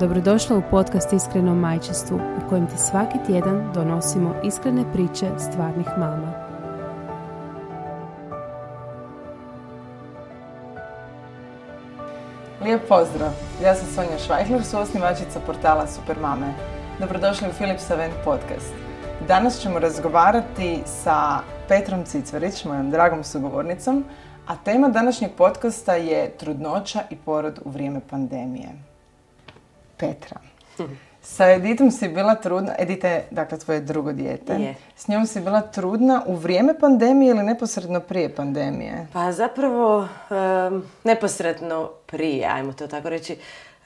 Dobrodošla u podcast Iskreno majčestvu u kojem ti svaki tjedan donosimo iskrene priče stvarnih mama. Lijep pozdrav! Ja sam Sonja Švajhler, suosnivačica portala Supermame. Dobrodošli u Philips Event podcast. Danas ćemo razgovarati sa Petrom Cicvarić, mojom dragom sugovornicom, a tema današnjeg podcasta je trudnoća i porod u vrijeme pandemije. Petra, sa Editom si bila trudna, Edita je dakle tvoje drugo dijete. Je. S njom si bila trudna u vrijeme pandemije ili neposredno prije pandemije? Pa zapravo em, neposredno prije, ajmo to tako reći.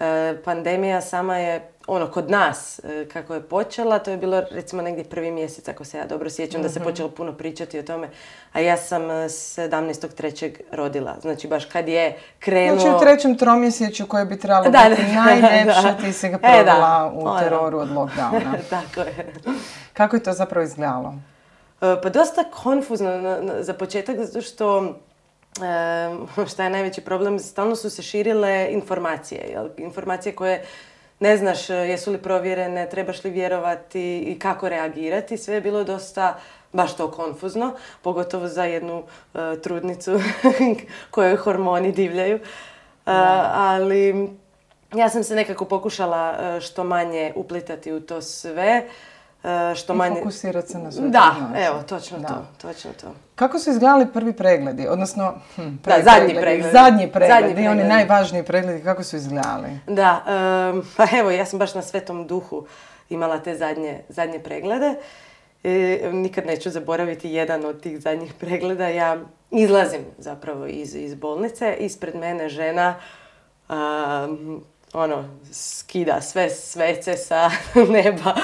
E, pandemija sama je, ono, kod nas, e, kako je počela, to je bilo recimo negdje prvi mjesec, ako se ja dobro sjećam, da se počelo puno pričati o tome. A ja sam e, 17.3. rodila. Znači baš kad je krenuo... Znači u trećem tromjesečju koje bi trebalo Da, biti najljepše, ti si ga E, da. provela u Ono. teroru od lockdowna. tako je. Kako je to zapravo izgledalo? E, Pa dosta konfuzno za početak, zato što e, šta je najveći problem, stalno su se širile informacije. Jel? Informacije koje ne znaš e, jesu li provjerene, trebaš li vjerovati i kako reagirati. Sve je bilo dosta baš to konfuzno, pogotovo za jednu e, trudnicu kojoj hormoni divljaju. E, ali ja sam se nekako pokušala što manje uplitati u to sve. E, Što I manje... fokusirati se na svoju Da, trudnoću. evo, točno Da. to, točno to. Kako su izgledali prvi pregledi? Odnosno, hm, Da, zadnji pregledi. Zadnji pregledi, Zadnji oni najvažniji pregledi, kako su izgledali? Da, pa evo, ja sam baš na svetom duhu imala te zadnje, zadnje preglede. E, nikad neću zaboraviti jedan od tih zadnjih pregleda. Ja izlazim zapravo iz, iz bolnice, ispred mene žena um, ono, skida sve svece sa neba,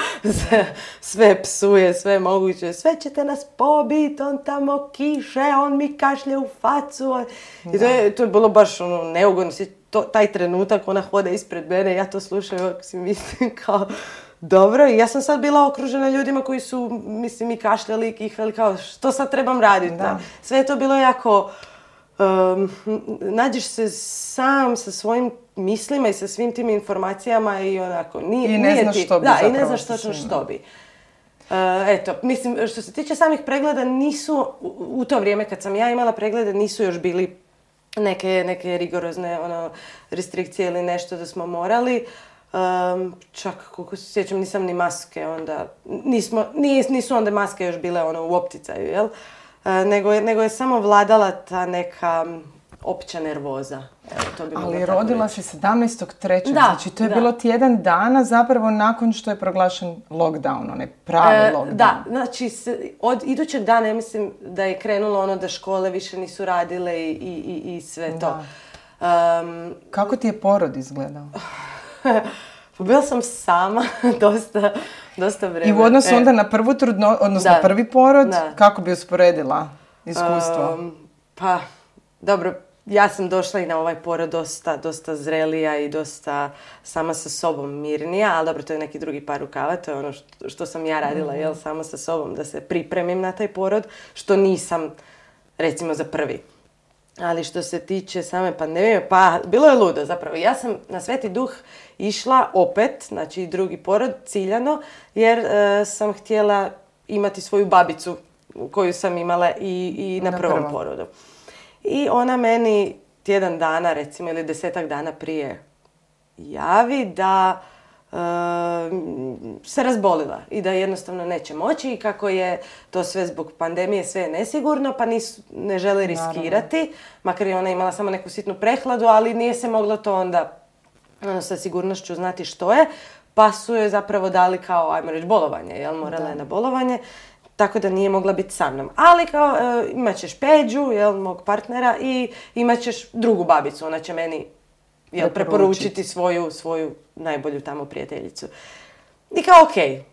sve, psuje, sve moguće, sve ćete nas pobit, on tamo kiše, on mi kašlje u facu. I to je, to je bilo baš ono, neugodno, to, taj trenutak, ona hoda ispred mene, ja to slušam ovako si mislim kao, dobro, i ja sam sad bila okružena ljudima koji su, mislim, i kašljali i kihali, kao, što sad trebam raditi? Sve je to bilo jako, um, nađeš se sam sa svojim mislima i sa svim tim informacijama i onako, nije, I ne nije znaš ti, što bi Da, i ne znaš točno što bi. Uh, eto, mislim, što se tiče samih pregleda, nisu, u, u to vrijeme kad sam ja imala preglede, nisu još bili neke, neke rigorozne ono, restrikcije ili nešto da smo morali. Um, čak, koliko se sjećam, nisam ni maske onda, nismo, nis- nisu onda maske još bile ono, u opticaju, jel? Uh, nego, je, nego je samo vladala ta neka opća nervoza. Evo, to bi Ali rodila reći. si 17.3. Da, znači to je da. bilo tjedan dana zapravo nakon što je proglašen lockdown, onaj pravi E, lockdown. Da, znači od idućeg dana ja mislim da je krenulo ono da škole više nisu radile i, i, i, i sve to. Um, Kako ti je porod izgledao? pa bila sam sama dosta, dosta I vremena. u odnosu E, onda na prvu trudno, odnosno Da. prvi porod, Da. kako bi usporedila iskustvo? um, pa, dobro, ja sam došla i na ovaj porod dosta, dosta zrelija i dosta sama sa sobom mirnija, ali dobro, to je neki drugi par rukava, to je ono što, što sam ja radila, jel, sama sa sobom, da se pripremim na taj porod, što nisam, recimo, za prvi. Ali što se tiče same pandemije, pa bilo je ludo zapravo. Ja sam na Sveti Duh išla opet, znači drugi porod, ciljano, jer e, sam htjela imati svoju babicu koju sam imala i, i na, Na prvom prvom. porodu. I ona meni tjedan dana, recimo, ili desetak dana prije javi da e, se razbolila i da jednostavno neće moći i kako je to sve zbog pandemije sve je nesigurno pa nisu, ne žele riskirati, makar je ona imala samo neku sitnu prehladu, ali nije se moglo to onda ono, sa sigurnošću znati što je, pa su joj zapravo dali kao, ajmo reći, bolovanje, jel, morala je na bolovanje, tako da nije mogla biti sa mnom. Ali kao, e, imat ćeš Peđu, jel, mog partnera, i imat ćeš drugu babicu, ona će meni jel, Preporučiti. svoju, svoju najbolju tamo prijateljicu. I kao, okej,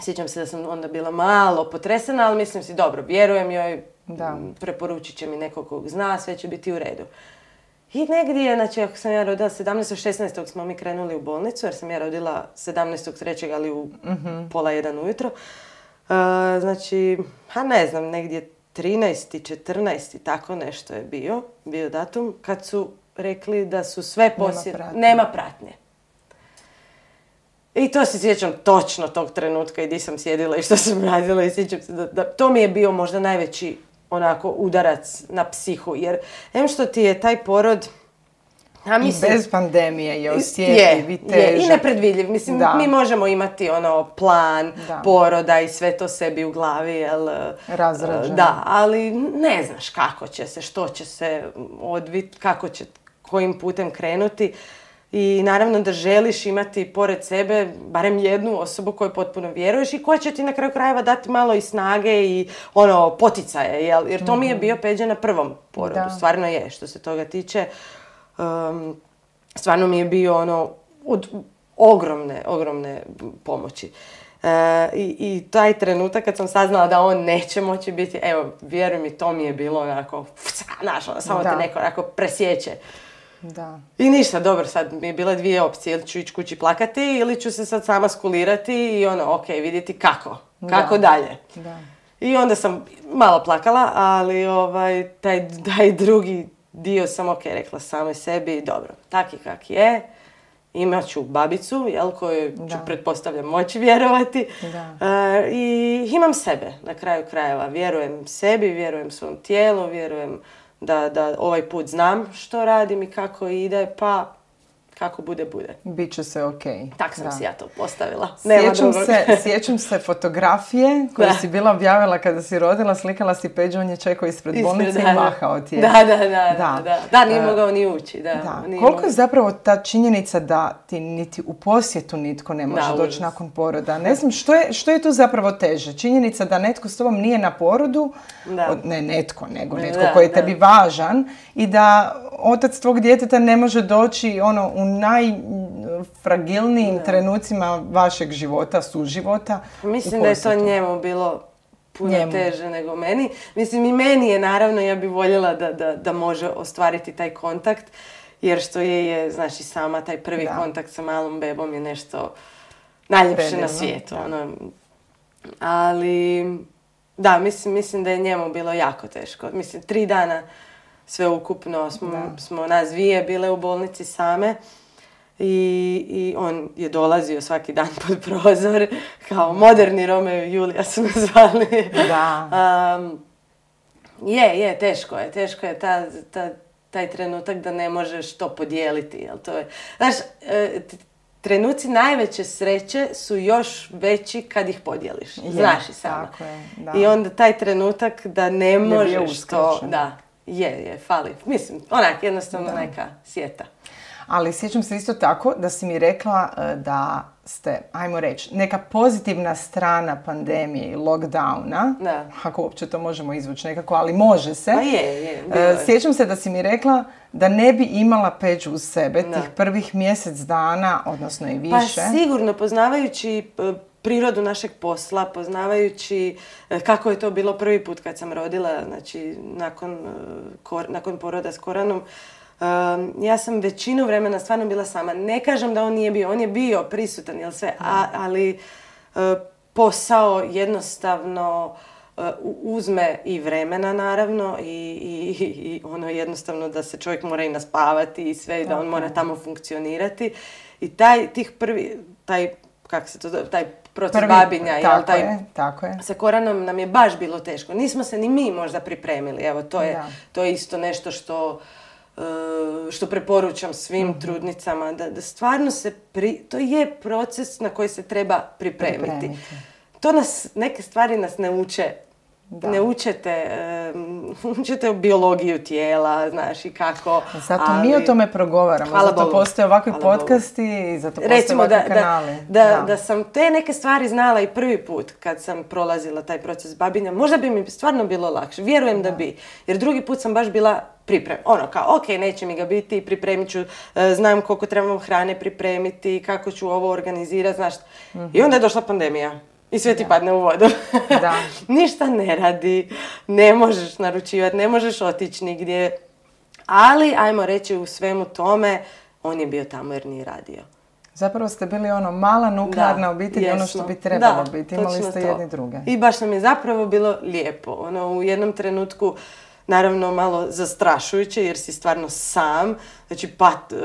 Sjećam se da sam onda bila malo potresena, ali mislim si dobro, vjerujem joj, Da. m, preporučit će mi nekog kog zna, sve će biti u redu. I negdje, znači ako sam ja rodila 17. 16. smo mi krenuli u bolnicu, jer sam ja rodila 17.3. ali u pola jedan ujutro. Znači, ha ne znam, negdje 13. 14. tako nešto je bio, bio datum, kad su rekli da su sve posje... pratnje. Nema pratnje. I to se sjećam točno tog trenutka i di sam sjedila i što sam radila i sjećam se da, da to mi je bio možda najveći onako udarac na psihu jer em što ti je taj porod a I mislim, bez pandemije je je, osjetljiv i je, težak. i nepredvidljiv. Mislim, Da. mi možemo imati ono plan Da. poroda i sve to sebi u glavi, jel? Razrađeno. Da, ali ne znaš kako će se, što će se odvit, kako će, kojim putem krenuti. I naravno da želiš imati pored sebe barem jednu osobu koju potpuno vjeruješ i koja će ti na kraju krajeva dati malo i snage i ono poticaje, jel? Jer to mi je bio Peđa na prvom porodu, Da. stvarno je što se toga tiče. Um, stvarno mi je bio ono od ogromne, ogromne pomoći. E, i, I taj trenutak kad sam saznala da on neće moći biti, evo, vjeruj mi, to mi je bilo onako, znaš, ono, samo Da. te neko onako presjeće. Da. I ništa, dobro, sad mi je bile dvije opcije, ili ću ići kući plakati ili ću se sad sama skulirati i ono, ok, vidjeti kako, kako Da. dalje. Da. I onda sam malo plakala, ali ovaj, taj, taj drugi dio sam ok rekla samoj sebi, dobro, taki kak je, imat ću babicu, jel, koju ću Da. pretpostavljam moći vjerovati. Da. E, I imam sebe na kraju krajeva, vjerujem sebi, vjerujem svom tijelu, vjerujem da, da ovaj put znam što radim i kako ide, pa kako bude, bude. Biće se okej. Tak sam Da. si ja to postavila. Nema Sjećam drugog. se, sjećam se fotografije koje Da. si bila objavila kada si rodila, slikala si Peđu, on je čekao ispred Ispred, bolnice da, i mahao ti je. Da, da, da, da, Da. da. Da, nije mogao ni ući, da. Da. nije Koliko je mogao. zapravo ta činjenica da ti niti u posjetu nitko ne može Da, doći nakon poroda? Ne znam, što je, što je tu zapravo teže? Činjenica da netko s tobom nije na porodu, Da. od- ne netko, nego netko da, koji je da. tebi važan i da otac tvog djeteta ne može doći ono u najfragilnijim trenucima vašeg života, suživota. Mislim da je to njemu bilo puno Njemu. teže nego meni. Mislim i meni je naravno, ja bi voljela da, da, da može ostvariti taj kontakt. Jer što je, je, znaš i sama, taj prvi Da. kontakt sa malom bebom je nešto najljepše na Predivno, svijetu. da. Ono. Ali, da, mislim, mislim da je njemu bilo jako teško. Mislim, tri dana sve ukupno smo, Da. smo nas dvije bile u bolnici same. I, I on je dolazio svaki dan pod prozor, kao moderni Romeo i Julija su me zvali. Da. Um, je, je, teško je, teško je ta, ta, taj trenutak da ne možeš to podijeliti, jel to je, znaš, e, trenuci najveće sreće su još veći kad ih podijeliš, Je, znaš i sama. tako je, da. I onda taj trenutak da ne možeš to, da, je, je, fali, mislim, onak, jednostavno neka sjeta. Ali sjećam se isto tako da si mi rekla e, da ste, ajmo reći, neka pozitivna strana pandemije i lockdowna, Da. ako uopće to možemo izvući nekako, ali može se. Pa je, je, E, je. Sjećam se da si mi rekla da ne bi imala peđu uz sebe Da. tih prvih mjesec dana, odnosno i Pa više. sigurno, poznavajući prirodu našeg posla, poznavajući e, kako je to bilo prvi put kad sam rodila, znači nakon, e, kor- nakon poroda s Koranom, ja sam većinu vremena stvarno bila sama. Ne kažem da on nije bio, on je bio prisutan, jel sve, a- ali e, posao jednostavno uzme i vremena naravno i, i, i ono jednostavno da se čovjek mora i naspavati i sve i da on mora tamo funkcionirati. I taj tih prvi taj kak se to zove, taj proces Prvi- babinja jel, tako taj je, tako je. sa Koranom nam je baš bilo teško. Nismo se ni mi možda pripremili. Evo, to je, Da. to je isto nešto što, e, što preporučam svim Mhm. trudnicama. Da, da stvarno se, pri, to je proces na koji se treba pripremiti. Pripremiti. To nas, neke stvari nas ne uče. Da. Ne učete, em, učete o biologiju tijela, znaš i kako. Zato mi o ali- tome progovaramo, Hvala zato Bogu. postoje ovakvi Hvala Bogu. podcasti i zato postoje Recimo da, ovakvi da, kanali. da, da sam te neke stvari znala i prvi put kad sam prolazila taj proces babinja, možda bi mi stvarno bilo lakše. Vjerujem da, bi. Jer drugi put sam baš bila priprem. Ono kao, ok, neće mi ga biti, pripremit ću, e, znam koliko trebam hrane pripremiti, kako ću ovo organizirati, znaš. I onda je došla pandemija. I sve ti padne u vodu. Da. Ništa ne radi, ne možeš naručivati, ne možeš otići nigdje. Ali, ajmo reći, u svemu tome, on je bio tamo jer nije radio. Zapravo ste bili ono mala nuklearna obitelj, ono što bi trebalo Da, biti. Imali ste to. jedni druge. I baš nam je zapravo bilo lijepo. Ono, u jednom trenutku, naravno malo zastrašujuće jer si stvarno sam, znači pat, e,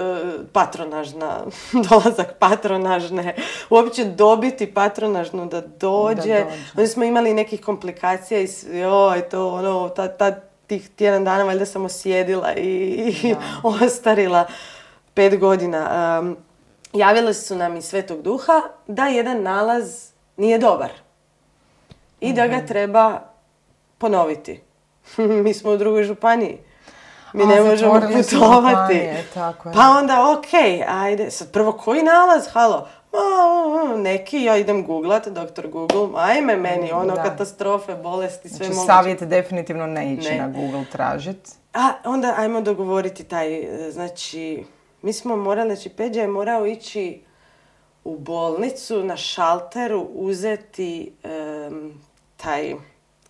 patronažna, dolazak patronažne, uopće dobiti patronažnu da dođe. dođe. Onda smo imali nekih komplikacija i joj, to ono, ta, ta, tih tjedan dana valjda sam osjedila i, i ostarila pet godina. Um, javili su nam iz Svetog Duha da jedan nalaz nije dobar i da Mhm. ga treba ponoviti. Mi smo u drugoj županiji. Mi A, ne možemo putovati. tako je. Pa onda, ok, ajde. Sad prvo, koji nalaz? Halo. Ma, neki, ja idem googlat, doktor Google, ajme meni, ono, Da. katastrofe, bolesti, sve Znači, moguće. savjet definitivno ne ići Ne. na Google tražit. A onda ajmo dogovoriti taj, znači, mi smo morali, znači Peđa je morao ići u bolnicu na šalteru uzeti taj,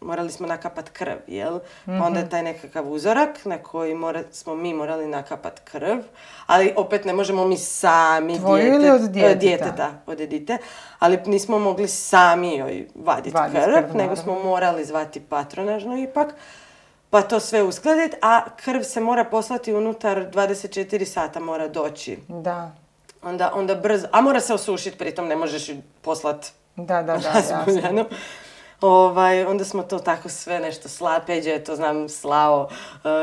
morali smo nakapat krv, jel? Mhm. onda je taj nekakav uzorak na koji mora, smo mi morali nakapat krv, ali opet ne možemo mi sami Tvoju ili djete- od e, djeteta? djeteta, od djete, ali nismo mogli sami joj vaditi Vadit krv, krv, nego smo morali zvati patronažno ipak, pa to sve uskladiti, a krv se mora poslati unutar 24 sata mora doći. Da, Onda, onda brzo, a mora se osušiti, pritom ne možeš ju poslat da, da, da, razbuljanu. Ovaj, onda smo to tako sve nešto sla, Peđa je to znam slao,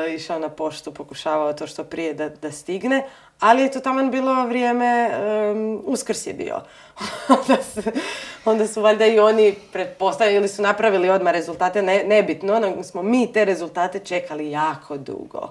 e, išao na poštu, pokušavao to što prije da, da stigne, ali je to taman bilo vrijeme, em, uskrs je bio. onda, se- onda su valjda i oni pretpostavili ili su napravili odmah rezultate, ne, nebitno, nego smo mi te rezultate čekali jako dugo.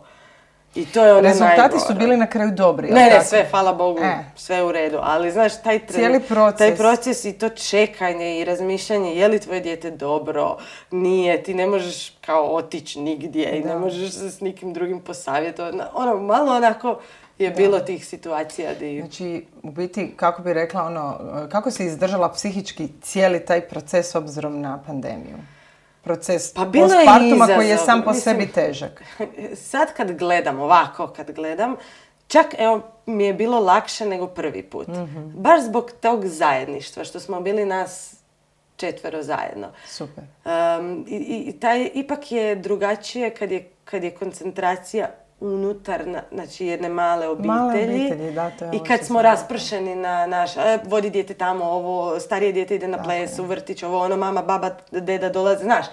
I to je ono Rezultati su najgore. bili na kraju dobri, Ne, ne, sve, hvala Bogu, E. sve u redu. Ali, znaš, taj, tren- Cijeli proces. taj proces i to čekanje i razmišljanje, je li tvoje dijete dobro, nije, ti ne možeš kao otići nigdje i ne Da. možeš se s nikim drugim posavjetovati. Ono, malo onako je bilo tih situacija di... Znači, u biti, kako bi rekla, ono, kako si izdržala psihički cijeli taj proces obzirom na pandemiju? Proces Pa bilo je postpartuma koji je sam po mislim- sebi težak. Sad kad gledam, ovako kad gledam, čak evo mi je bilo lakše nego prvi put. Baš zbog tog zajedništva, što smo bili nas četvero zajedno. Super. Um, i- i taj ipak je drugačije kad je, kad je koncentracija unutar na- znači jedne male obitelji. Male obitelji, da, to je I ovo kad smo raspršeni na naš, e, vodi dijete tamo, ovo, starije dijete ide na ples, u vrtić, ovo, ono, mama, baba, deda dolaze, znaš.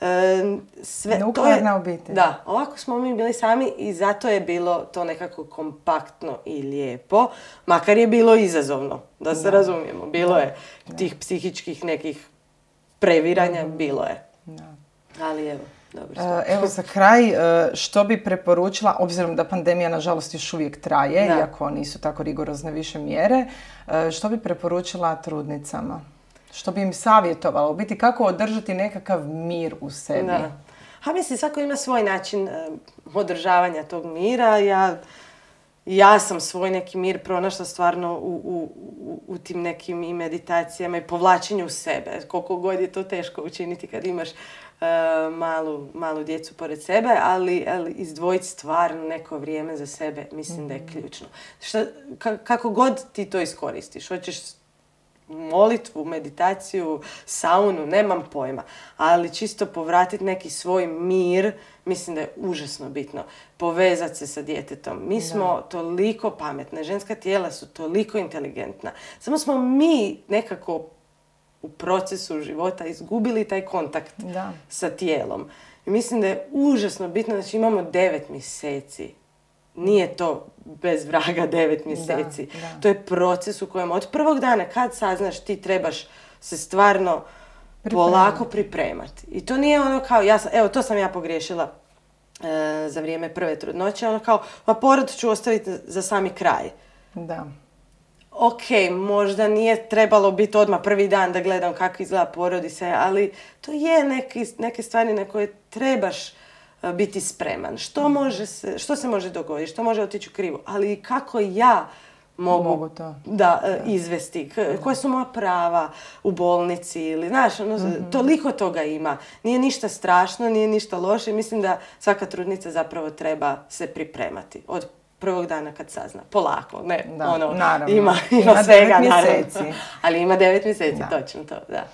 Um, sve, to je- Nuklearna obitelj. Da, ovako smo mi bili sami i zato je bilo to nekako kompaktno i lijepo, makar je bilo izazovno, da se razumijemo. Bilo je tih psihičkih nekih previranja, bilo je. Da. Ali evo, E, Evo za kraj, e, što bi preporučila, obzirom da pandemija nažalost još uvijek traje, Da. iako nisu tako rigorozne više mjere, e, što bi preporučila trudnicama? Što bi im savjetovala? U biti kako održati nekakav mir u sebi? Da. A mislim, svako ima svoj način održavanja tog mira. Ja, ja sam svoj neki mir pronašla stvarno u, u, u, u tim nekim i meditacijama i povlačenju u sebe. Koliko god je to teško učiniti kad imaš e, malu, malu djecu pored sebe, ali, ali izdvojiti stvarno neko vrijeme za sebe mislim da je ključno. Šta, ka- kako god ti to iskoristiš, hoćeš molitvu, meditaciju, saunu, nemam pojma. Ali čisto povratiti neki svoj mir, mislim da je užasno bitno. Povezati se sa djetetom. Mi smo toliko pametne, ženska tijela su toliko inteligentna. Samo smo mi nekako u procesu života izgubili taj kontakt Da. sa tijelom. I mislim da je užasno bitno, znači imamo devet mjeseci. Nije to bez vraga devet mjeseci. da. To je proces u kojem od prvog dana kad saznaš ti trebaš se stvarno polako pripremati. I to nije ono kao, ja sam, evo to sam ja pogriješila e, za vrijeme prve trudnoće, ono kao, ma porod ću ostaviti za sami kraj. Da. Ok, možda nije trebalo biti odmah prvi dan da gledam kako izgleda porod i sve, ali to je neki, neke stvari na koje trebaš biti spreman. Što, može se, što se može dogoditi, što može otići u krivo, ali i kako ja mogu, Mogu to. Da, e, izvesti, K- koje su moja prava u bolnici ili, znaš, ono, toliko toga ima. Nije ništa strašno, nije ništa loše. Mislim da svaka trudnica zapravo treba se pripremati od prvog dana kad sazna. Polako, ne, Da, ono, naravno. ima, ima, Ima svega, devet naravno. mjeseci. Ali ima devet mjeseci, Da. točno to, da.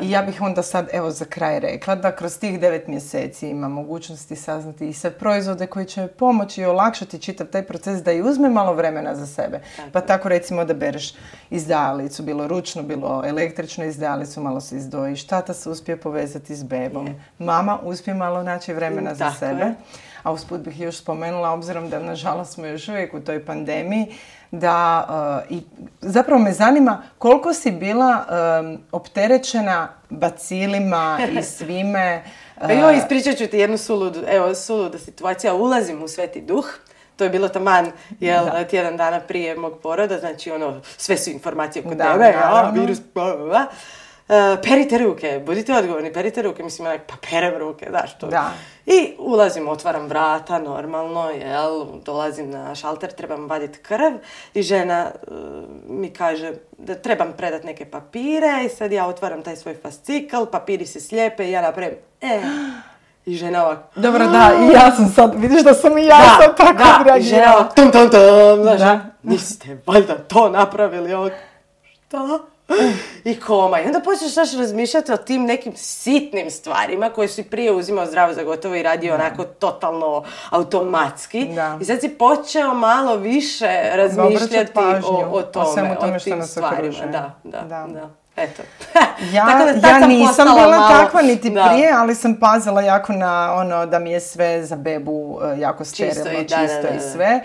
I ja bih onda sad, evo za kraj rekla, da kroz tih devet mjeseci ima mogućnosti saznati i sve proizvode koji će pomoći i olakšati čitav taj proces da i uzme malo vremena za sebe. Pa tako recimo da bereš izdajalicu, bilo ručno, bilo električno izdajalicu, malo se izdojiš, tata se uspije povezati s bebom, mama uspije malo naći vremena za Tako sebe. je. A usput bih još spomenula, obzirom da nažalost smo još uvijek u toj pandemiji, da uh, i zapravo me zanima koliko si bila um, opterećena bacilima i svime. Pa joj, ispričat ću ti jednu suludu, evo, suluda situacija. Ulazim u Sveti Duh, to je bilo taman, jel, tjedan dana prije mog poroda, znači ono, sve su informacije kod Da, tebe, ja, virus, bla, bla, bla. E, perite ruke, budite odgovorni, perite ruke, mislim, onak, pa perem ruke, znaš to. Da. I ulazim, otvaram vrata, normalno, jel, dolazim na šalter, trebam vaditi krv i žena e, mi kaže da trebam predat neke papire i sad ja otvaram taj svoj fascikl, papiri se slijepe i ja napravim, e, i žena ovako, Dobro, da, i ja sam sad, vidiš da sam i ja sad tako da, i žena ovako, tum, tum, tum, znaš, Da. niste valjda to napravili, ovako, šta? I koma. I onda počneš znaš razmišljati o tim nekim sitnim stvarima koje si prije uzimao zdravo za gotovo i radio onako totalno automatski. Da. I sad si počeo malo više razmišljati pažnju o, o o tome, o, tome što tim nas stvarima. okružuje. Da, da, Da. da. Eto. Ja, Tako da ja sam nisam bila malo- takva niti Da. prije, ali sam pazila jako na ono da mi je sve za bebu e, jako Čisto sterilno, i da, da, čisto da, i da. sve.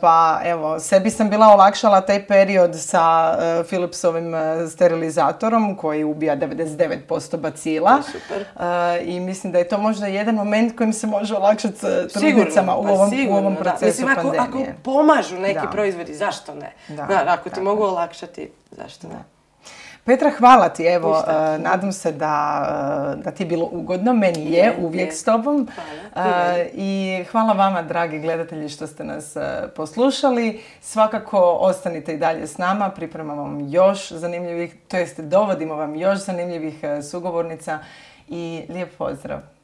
Pa evo, sebi sam bila olakšala taj period sa e, Philipsovim e, sterilizatorom koji ubija 99% bacila. Super. E, I mislim da je to možda jedan moment kojim se može olakšati trudnicama u pa ovom, u ovom da. procesu Mislim, ako, ako pandemije. pomažu neki Da. proizvodi, zašto ne? Da, Znaš, ako ti mogu olakšati, zašto ne? Petra, hvala ti. Evo, e, nadam se da, e, da ti je bilo ugodno. Meni je, Je, uvijek je. s tobom. Hvala. E, I hvala vama, dragi gledatelji, što ste nas poslušali. Svakako ostanite i dalje s nama. Pripremamo vam još zanimljivih, to jest dovodimo vam još zanimljivih sugovornica. I lijep pozdrav.